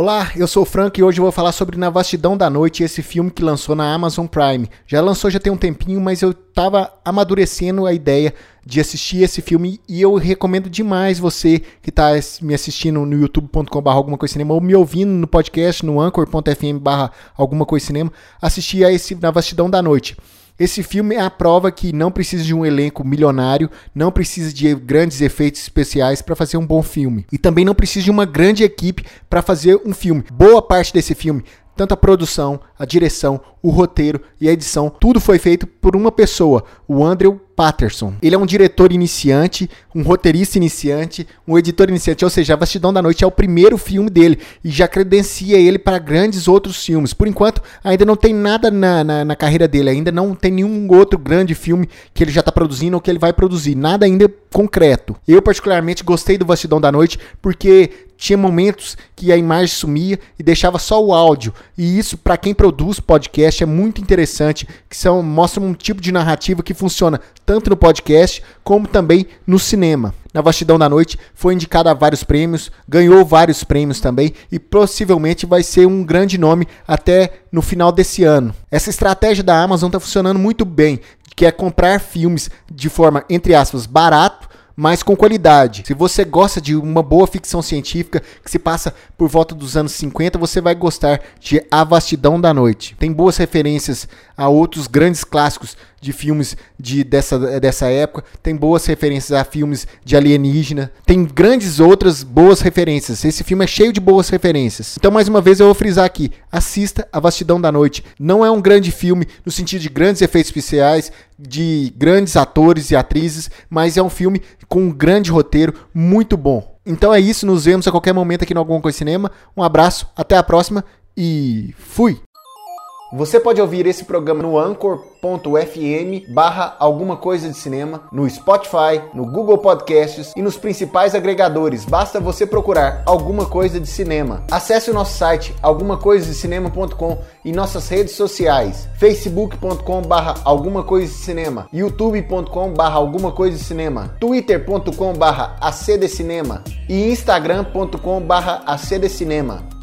Olá, eu sou o Frank e hoje vou falar sobre Na Vastidão da Noite, esse filme que lançou na Amazon Prime. Já lançou já tem um tempinho, mas eu tava amadurecendo a ideia de assistir esse filme e eu recomendo demais você que está me assistindo no youtube.com.br alguma coisa cinema ou me ouvindo no podcast no anchor.fm barra alguma coisa cinema, assistir a esse Na Vastidão da Noite. Esse filme é a prova que não precisa de um elenco milionário, não precisa de grandes efeitos especiais para fazer um bom filme. E também não precisa de uma grande equipe para fazer um filme. Boa parte desse filme tanto a produção, a direção, o roteiro e a edição, tudo foi feito por uma pessoa, o Andrew Patterson. Ele é um diretor iniciante, um roteirista iniciante, um editor iniciante, ou seja, A Vastidão da Noite é o primeiro filme dele e já credencia ele para grandes outros filmes. Por enquanto, ainda não tem nada na, na, na, carreira dele, ainda não tem nenhum outro grande filme que ele já está produzindo ou que ele vai produzir, nada ainda concreto. Eu, particularmente, gostei do Vastidão da Noite porque tinha momentos que a imagem sumia e deixava só o áudio. E isso, para quem produz podcast, é muito interessante, que são mostra um tipo de narrativa que funciona tanto no podcast como também no cinema. Na Vastidão da Noite foi indicado a vários prêmios, ganhou vários prêmios também e possivelmente vai ser um grande nome até no final desse ano. Essa estratégia da Amazon está funcionando muito bem, que é comprar filmes de forma, entre aspas, barato mas com qualidade. Se você gosta de uma boa ficção científica que se passa por volta dos anos 50, você vai gostar de A Vastidão da Noite. Tem boas referências a outros grandes clássicos de filmes de, dessa, dessa época, tem boas referências a filmes de alienígena, tem grandes outras boas referências. Esse filme é cheio de boas referências. Então, mais uma vez, eu vou frisar aqui: assista A Vastidão da Noite. Não é um grande filme no sentido de grandes efeitos especiais, de grandes atores e atrizes, mas é um filme com um grande roteiro muito bom. Então é isso, nos vemos a qualquer momento aqui no Alguma Coisa Cinema. Um abraço, até a próxima e fui! Você pode ouvir esse programa no anchor.fm barra alguma coisa de cinema, no Spotify, no Google Podcasts e nos principais agregadores. Basta você procurar alguma coisa de cinema. Acesse o nosso site algumacoisadecinema.com e nossas redes sociais facebook.com barra alguma coisa de cinema, youtube.com barra alguma coisa de cinema, twitter.com barra acdcinema e instagram.com barra acdcinema.